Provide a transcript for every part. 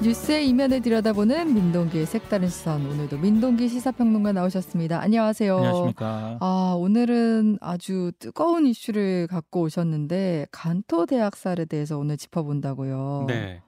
뉴스의 이면을 들여다보는 민동기의 색다른 시선. 오늘도 민동기 시사평론가 나오셨습니다. 안녕하세요. 안녕하십니까. 아, 오늘은 아주 뜨거운 이슈를 갖고 오셨는데 간토 대학살에 대해서 오늘 짚어본다고요. 네.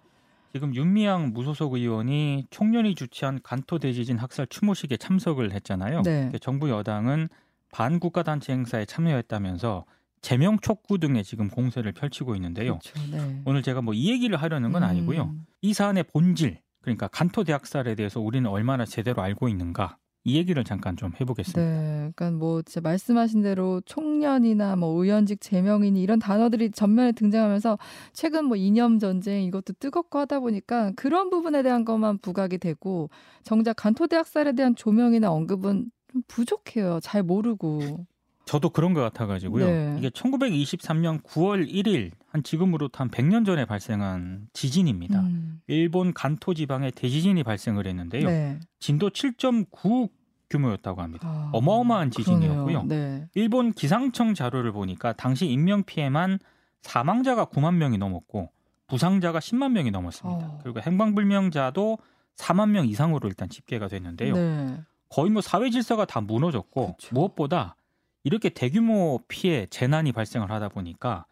지금 윤미향 무소속 의원이 총련이 주최한 간토 대지진 학살 추모식에 참석을 했잖아요. 네. 정부 여당은 반국가 단체 행사에 참여했다면서 제명 촉구 등의 지금 공세를 펼치고 있는데요. 그렇죠. 네. 오늘 제가 뭐 이 얘기를 하려는 건 아니고요. 음, 이 사안의 본질, 그러니까 간토 대학살에 대해서 우리는 얼마나 제대로 알고 있는가 이 얘기를 잠깐 좀 해보겠습니다. 네. 그러니까 뭐 진짜 말씀하신 대로 총련이나 뭐 의원직 제명이니 이런 단어들이 전면에 등장하면서 최근 뭐 이념 전쟁 이것도 뜨겁고 하다 보니까 그런 부분에 대한 것만 부각이 되고 정작 간토 대학살에 대한 조명이나 언급은 좀 부족해요. 잘 모르고. 저도 그런 것 같아가지고요. 네. 이게 1923년 9월 1일 한 지금으로부터 한 100년 전에 발생한 지진입니다. 음. 일본 간토 지방에 대지진이 발생을 했는데요. 네. 진도 7.9 규모였다고 합니다. 아, 어마어마한 지진이었고요. 네. 일본 기상청 자료를 보니까 당시 인명 피해만 사망자가 9만 명이 넘었고 부상자가 10만 명이 넘었습니다. 어. 그리고 행방불명자도 4만 명 이상으로 일단 집계가 됐는데요. 네. 거의 뭐 사회 질서가 다 무너졌고 그쵸. 무엇보다 이렇게 대규모 피해 재난이 발생을 하다 보니까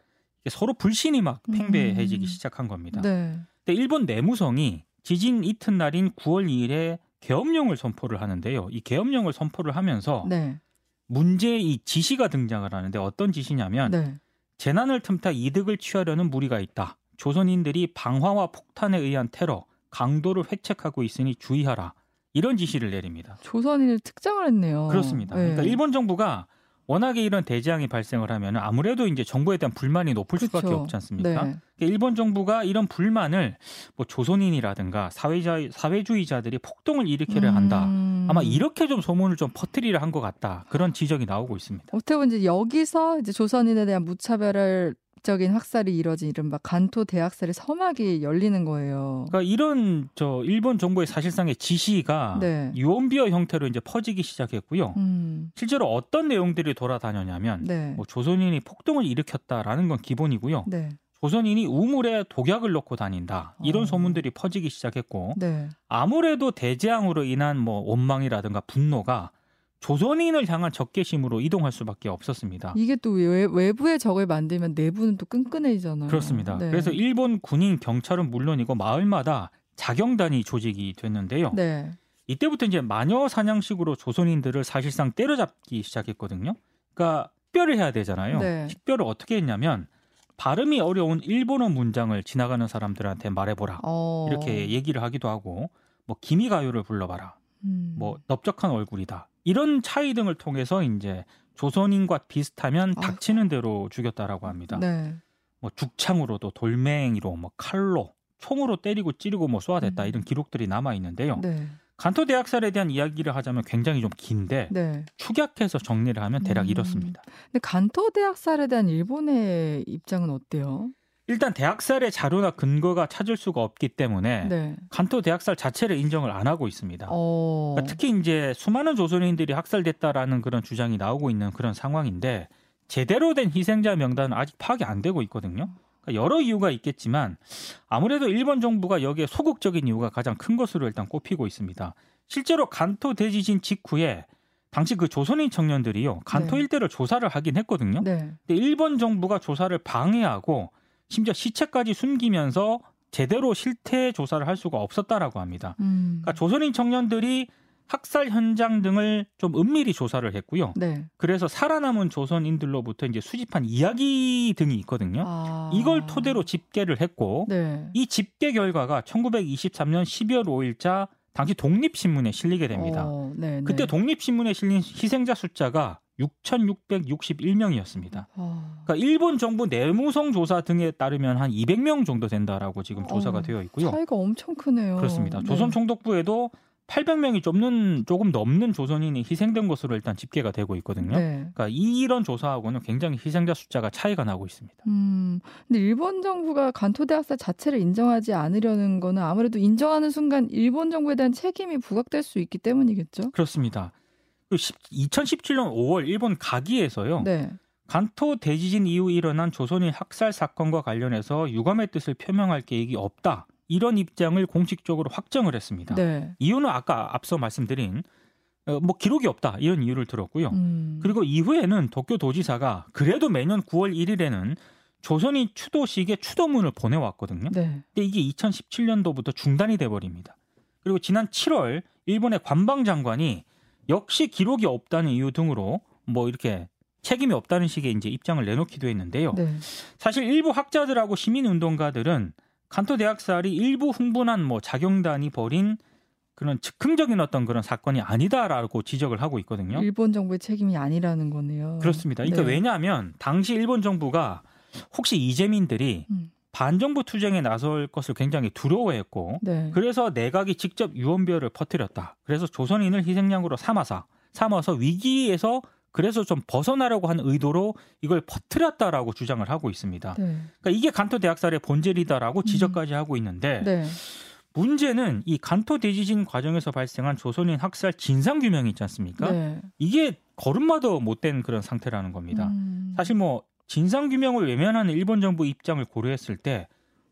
서로 불신이 막 팽배해지기 음. 시작한 겁니다. 네. 근데 일본 내무성이 지진 이튿날인 9월 2일에 계엄령을 선포를 하는데요. 이 계엄령을 선포를 하면서 네. 문제의 이 지시가 등장을 하는데 어떤 지시냐면 네. 재난을 틈타 이득을 취하려는 무리가 있다. 조선인들이 방화와 폭탄에 의한 테러, 강도를 획책하고 있으니 주의하라. 이런 지시를 내립니다. 조선인을 특정을 했네요. 그렇습니다. 네. 그러니까 일본 정부가 워낙에 이런 대재앙이 발생을 하면 아무래도 이제 정부에 대한 불만이 높을 수밖에 그쵸. 없지 않습니까? 네. 그러니까 일본 정부가 이런 불만을 뭐 조선인이라든가 사회자 사회주의자들이 폭동을 일으키려 한다. 음. 아마 이렇게 좀 소문을 좀 퍼뜨리려 한 것 같다. 그런 지적이 나오고 있습니다. 어떻게 보면 이제 여기서 이제 조선인에 대한 무차별 적인 학살이 이뤄진 이른바 간토 대학살의 서막이 열리는 거예요. 그러니까 이런 저 일본 정부의 사실상의 지시가 네. 유언비어 형태로 이제 퍼지기 시작했고요. 음. 실제로 어떤 내용들이 돌아다녔냐면 네. 뭐 조선인이 폭동을 일으켰다라는 건 기본이고요. 네. 조선인이 우물에 독약을 넣고 다닌다 이런 어. 소문들이 퍼지기 시작했고 네. 아무래도 대재앙으로 인한 뭐 원망이라든가 분노가 조선인을 향한 적개심으로 이동할 수밖에 없었습니다. 이게 또 외, 외부에 적을 만들면 내부는 또 끈끈해지잖아요. 그렇습니다. 네. 그래서 일본 군인 경찰은 물론이고 마을마다 자경단이 조직이 됐는데요. 네. 이때부터 이제 마녀 사냥식으로 조선인들을 사실상 때려잡기 시작했거든요. 그러니까 식별을 해야 되잖아요. 네. 식별을 어떻게 했냐면 발음이 어려운 일본어 문장을 지나가는 사람들한테 말해보라. 어. 이렇게 얘기를 하기도 하고 뭐 기미가요를 불러봐라. 음. 뭐 넓적한 얼굴이다. 이런 차이 등을 통해서 이제 조선인과 비슷하면 아. 닥치는 대로 죽였다라고 합니다. 네. 뭐 죽창으로도 돌멩이로 뭐 칼로 총으로 때리고 찌르고 뭐 쏘아댔다 음. 이런 기록들이 남아 있는데요. 네. 간토 대학살에 대한 이야기를 하자면 굉장히 좀 긴데 네. 축약해서 정리를 하면 대략 음. 이렇습니다. 근데 간토 대학살에 대한 일본의 입장은 어때요? 일단 대학살의 자료나 근거가 찾을 수가 없기 때문에 네. 간토 대학살 자체를 인정을 안 하고 있습니다. 어. 그러니까 특히 이제 수많은 조선인들이 학살됐다라는 그런 주장이 나오고 있는 그런 상황인데 제대로 된 희생자 명단은 아직 파악이 안 되고 있거든요. 그러니까 여러 이유가 있겠지만 아무래도 일본 정부가 여기에 소극적인 이유가 가장 큰 것으로 일단 꼽히고 있습니다. 실제로 간토 대지진 직후에 당시 그 조선인 청년들이요 간토 네. 일대를 조사를 하긴 했거든요. 네. 근데 일본 정부가 조사를 방해하고 심지어 시체까지 숨기면서 제대로 실태 조사를 할 수가 없었다라고 합니다. 음. 그러니까 조선인 청년들이 학살 현장 등을 좀 은밀히 조사를 했고요. 네. 그래서 살아남은 조선인들로부터 이제 수집한 이야기 등이 있거든요. 아. 이걸 토대로 집계를 했고 네. 이 집계 결과가 1923년 12월 5일자 당시 독립신문에 실리게 됩니다. 어, 네, 그때 네. 독립신문에 실린 희생자 숫자가 6,661명이었습니다. 아. 그러니까 일본 정부 내무성 조사 등에 따르면 한 200명 정도 된다라고 지금 조사가 어, 되어 있고요. 차이가 엄청 크네요. 그렇습니다. 네. 조선 총독부에도 800명이 좀는 조금 넘는 조선인이 희생된 것으로 일단 집계가 되고 있거든요. 네. 그러니까 이런 조사하고는 굉장히 희생자 숫자가 차이가 나고 있습니다. 음, 근데 일본 정부가 간토 대 학살 자체를 인정하지 않으려는 거는 아무래도 인정하는 순간 일본 정부에 대한 책임이 부각될 수 있기 때문이겠죠. 그렇습니다. 그 2017년 5월 일본 가기에서요. 네. 간토 대지진 이후 일어난 조선인 학살 사건과 관련해서 유감의 뜻을 표명할 계획이 없다. 이런 입장을 공식적으로 확정을 했습니다. 네. 이유는 아까 앞서 말씀드린 어, 뭐 기록이 없다 이런 이유를 들었고요. 음. 그리고 이후에는 도쿄 도지사가 그래도 매년 9월 1일에는 조선인 추도식에 추도문을 보내왔거든요. 네. 근데 이게 2017년도부터 중단이 돼 버립니다. 그리고 지난 7월 일본의 관방 장관이 역시 기록이 없다는 이유 등으로 뭐 이렇게 책임이 없다는 식의 이제 입장을 내놓기도 했는데요. 네. 사실 일부 학자들하고 시민 운동가들은 간토 대학살이 일부 흥분한 뭐 자경단이 벌인 그런 즉흥적인 어떤 그런 사건이 아니다라고 지적을 하고 있거든요. 일본 정부의 책임이 아니라는 거네요. 그렇습니다. 그러니까 네. 왜냐하면 당시 일본 정부가 혹시 이재민들이 음. 반정부 투쟁에 나설 것을 굉장히 두려워했고 네. 그래서 내각이 직접 유언비어를 퍼뜨렸다. 그래서 조선인을 희생양으로 삼아서 삼아서 위기에서 그래서 좀 벗어나려고 한 의도로 이걸 퍼뜨렸다라고 주장을 하고 있습니다. 네. 그러니까 이게 간토 대학살의 본질이다라고 지적까지 하고 있는데 네. 문제는 이 간토 대지진 과정에서 발생한 조선인 학살 진상 규명이 있지 않습니까? 네. 이게 걸음마도 못 된 그런 상태라는 겁니다. 음. 사실 뭐 진상 규명을 외면하는 일본 정부 입장을 고려했을 때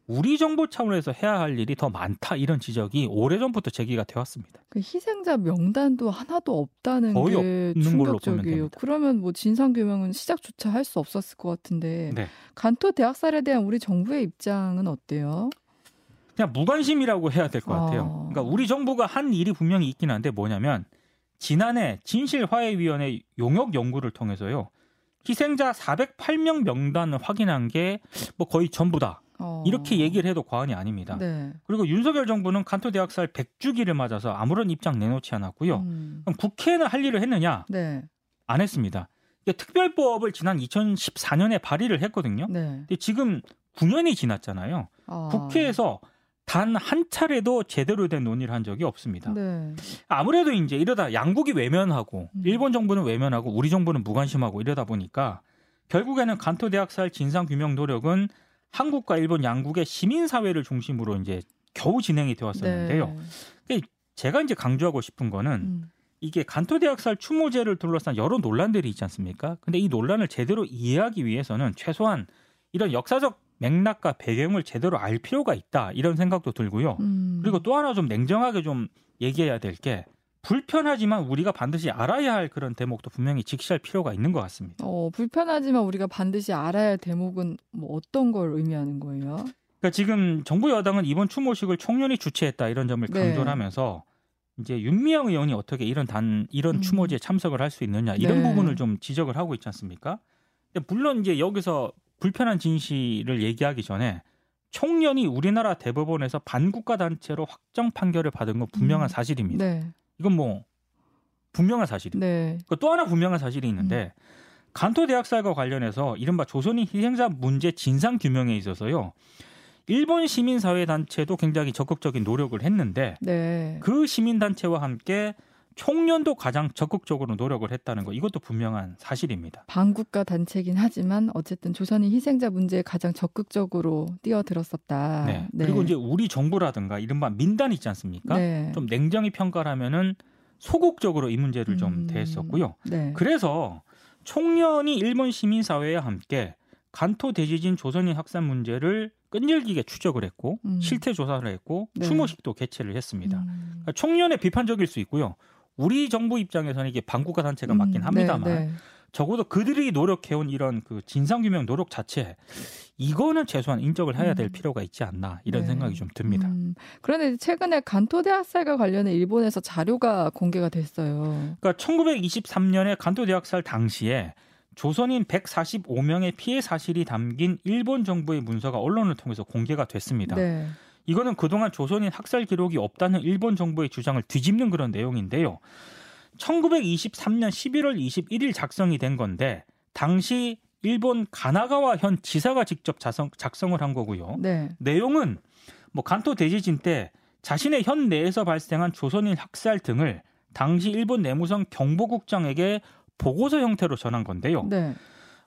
우리 정부 차원에서 해야 할 일이 더 많다 이런 지적이 오래전부터 제기가 되었습니다. 그 희생자 명단도 하나도 없다는 게 충격적이에요. 그러면 뭐 진상 규명은 시작조차 할 수 없었을 것 같은데 네. 간토 대학살에 대한 우리 정부의 입장은 어때요? 그냥 무관심이라고 해야 될 것 같아요. 어. 그러니까 우리 정부가 한 일이 분명히 있긴 한데 뭐냐면 지난해 진실화해위원회 용역 연구를 통해서요. 희생자 408명 명단을 확인한 게 뭐 거의 전부다. 어. 이렇게 얘기를 해도 과언이 아닙니다. 네. 그리고 윤석열 정부는 간토 대학살 100주기를 맞아서 아무런 입장 내놓지 않았고요. 음. 그럼 국회는 할 일을 했느냐? 네. 안 했습니다. 특별법을 지난 2014년에 발의를 했거든요. 네. 근데 지금 9년이 지났잖아요. 아. 국회에서 단 한 차례도 제대로 된 논의를 한 적이 없습니다. 네. 아무래도 이제 이러다 양국이 외면하고 음. 일본 정부는 외면하고 우리 정부는 무관심하고 이러다 보니까 결국에는 간토 대학살 진상 규명 노력은 한국과 일본 양국의 시민 사회를 중심으로 이제 겨우 진행이 되었었는데요. 네. 제가 이제 강조하고 싶은 거는 음. 이게 간토 대학살 추모제를 둘러싼 여러 논란들이 있지 않습니까? 근데 이 논란을 제대로 이해하기 위해서는 최소한 이런 역사적 맥락과 배경을 제대로 알 필요가 있다 이런 생각도 들고요. 음. 그리고 또 하나 좀 냉정하게 좀 얘기해야 될 게 불편하지만 우리가 반드시 알아야 할 그런 대목도 분명히 직시할 필요가 있는 것 같습니다. 어, 불편하지만 우리가 반드시 알아야 할 대목은 뭐 어떤 걸 의미하는 거예요? 그러니까 지금 정부 여당은 이번 추모식을 총련이 주최했다 이런 점을 네. 강조를 하면서 이제 윤미향 의원이 어떻게 이런 단 이런 음. 추모제에 참석을 할 수 있느냐 이런 네. 부분을 좀 지적을 하고 있지 않습니까? 물론 이제 여기서 불편한 진실을 얘기하기 전에 총련이 우리나라 대법원에서 반국가 단체로 확정 판결을 받은 건 분명한 음. 사실입니다. 네. 이건 뭐 분명한 사실입니다. 네. 그또 하나 분명한 사실이 있는데 음. 간토 대학살과 관련해서 이른바 조선인 희생자 문제 진상 규명에 있어서요. 일본 시민 사회 단체도 굉장히 적극적인 노력을 했는데 네. 그 시민 단체와 함께 총련도 가장 적극적으로 노력을 했다는 거 이것도 분명한 사실입니다. 반국가 단체긴 하지만 어쨌든 조선인 희생자 문제에 가장 적극적으로 뛰어들었었다. 네. 그리고 이제 우리 정부라든가 이른바 민단 있지 않습니까? 네. 좀 냉정히 평가를 하면은 소극적으로 이 문제를 좀 음. 대했었고요. 네. 그래서 총련이 일본 시민 사회와 함께 간토 대지진 조선인 학살 문제를 끈질기게 추적을 했고 음. 실태 조사를 했고 네. 추모식도 개최를 했습니다. 음. 그러니까 총련의 비판적일 수 있고요. 우리 정부 입장에서는 이게 반국가 단체가 맞긴 음, 합니다만 네, 네. 적어도 그들이 노력해온 이런 그 진상규명 노력 자체 이거는 최소한 인정을 해야 될 음. 필요가 있지 않나 이런 네. 생각이 좀 듭니다. 음, 그런데 최근에 간토 대학살과 관련해 일본에서 자료가 공개가 됐어요. 그러니까 1923년에 간토 대학살 당시에 조선인 145명의 피해 사실이 담긴 일본 정부의 문서가 언론을 통해서 공개가 됐습니다. 네. 이거는 그동안 조선인 학살 기록이 없다는 일본 정부의 주장을 뒤집는 그런 내용인데요. 1923년 11월 21일 작성이 된 건데 당시 일본 가나가와 현 지사가 직접 자성, 작성을 한 거고요. 네. 내용은 뭐 간토 대지진 때 자신의 현 내에서 발생한 조선인 학살 등을 당시 일본 내무성 경보국장에게 보고서 형태로 전한 건데요. 네.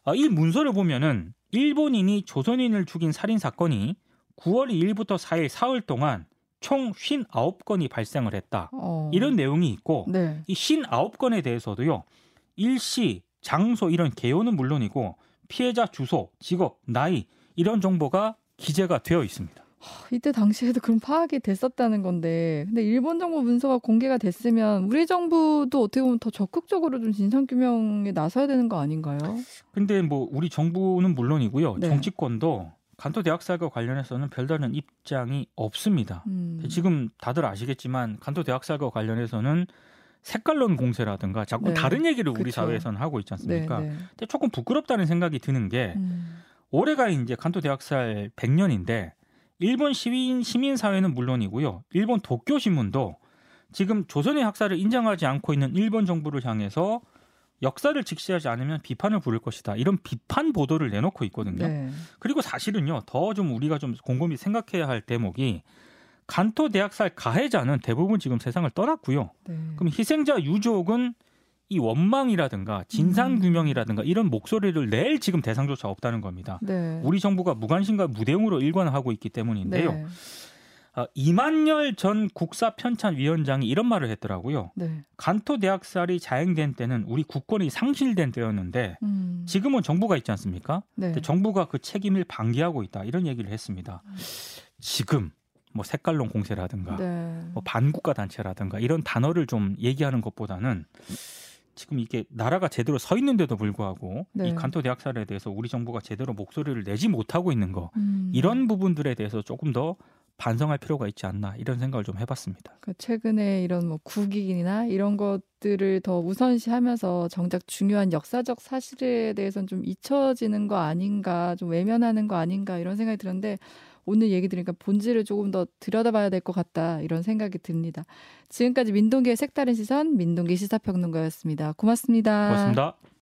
어, 이 문서를 보면은 일본인이 조선인을 죽인 살인 사건이 9월 2일부터 4일 사흘 동안 총 59건이 발생을 했다. 어. 이런 내용이 있고 네. 이 59건에 대해서도요. 일시, 장소 이런 개요는 물론이고 피해자 주소, 직업, 나이 이런 정보가 기재가 되어 있습니다. 이때 당시에도 그런 파악이 됐었다는 건데, 근데 일본 정부 문서가 공개가 됐으면 우리 정부도 어떻게 보면 더 적극적으로 좀 진상 규명에 나서야 되는 거 아닌가요? 근데 뭐 우리 정부는 물론이고요. 네. 정치권도 간토 대학살과 관련해서는 별다른 입장이 없습니다. 음. 지금 다들 아시겠지만 간토 대학살과 관련해서는 색깔론 공세라든가 자꾸 네. 다른 얘기를 우리 그쵸. 사회에서는 하고 있지 않습니까? 네, 네. 근데 조금 부끄럽다는 생각이 드는 게 음. 올해가 이제 간토 대학살 100년인데 일본 시민 시민 사회는 물론이고요. 일본 도쿄 신문도 지금 조선의 학살을 인정하지 않고 있는 일본 정부를 향해서 역사를 직시하지 않으면 비판을 부를 것이다. 이런 비판 보도를 내놓고 있거든요. 네. 그리고 사실은요. 더 좀 우리가 좀 곰곰이 생각해야 할 대목이 간토 대학살 가해자는 대부분 지금 세상을 떠났고요. 네. 그럼 희생자 유족은 이 원망이라든가 진상 규명이라든가 이런 목소리를 낼 지금 대상조차 없다는 겁니다. 네. 우리 정부가 무관심과 무대응으로 일관하고 있기 때문인데요. 네. 아, 이만열 전 국사편찬위원장이 이런 말을 했더라고요. 네. 간토 대학살이 자행된 때는 우리 국권이 상실된 때였는데 음. 지금은 정부가 있지 않습니까? 네. 정부가 그 책임을 방기하고 있다 이런 얘기를 했습니다. 지금 뭐 색깔론 공세라든가 네. 뭐 반국가 단체라든가 이런 단어를 좀 얘기하는 것보다는 지금 이게 나라가 제대로 서 있는데도 불구하고 네. 이 간토 대학살에 대해서 우리 정부가 제대로 목소리를 내지 못하고 있는 거 음. 이런 부분들에 대해서 조금 더 반성할 필요가 있지 않나 이런 생각을 좀 해봤습니다. 그 최근에 이런 뭐 국익이나 이런 것들을 더 우선시하면서 정작 중요한 역사적 사실에 대해서는 좀 잊혀지는 거 아닌가, 좀 외면하는 거 아닌가 이런 생각이 들었는데 오늘 얘기 들으니까 본질을 조금 더 들여다봐야 될 것 같다 이런 생각이 듭니다. 지금까지 민동기의 색다른 시선 민동기 시사평론가였습니다. 고맙습니다. 고맙습니다.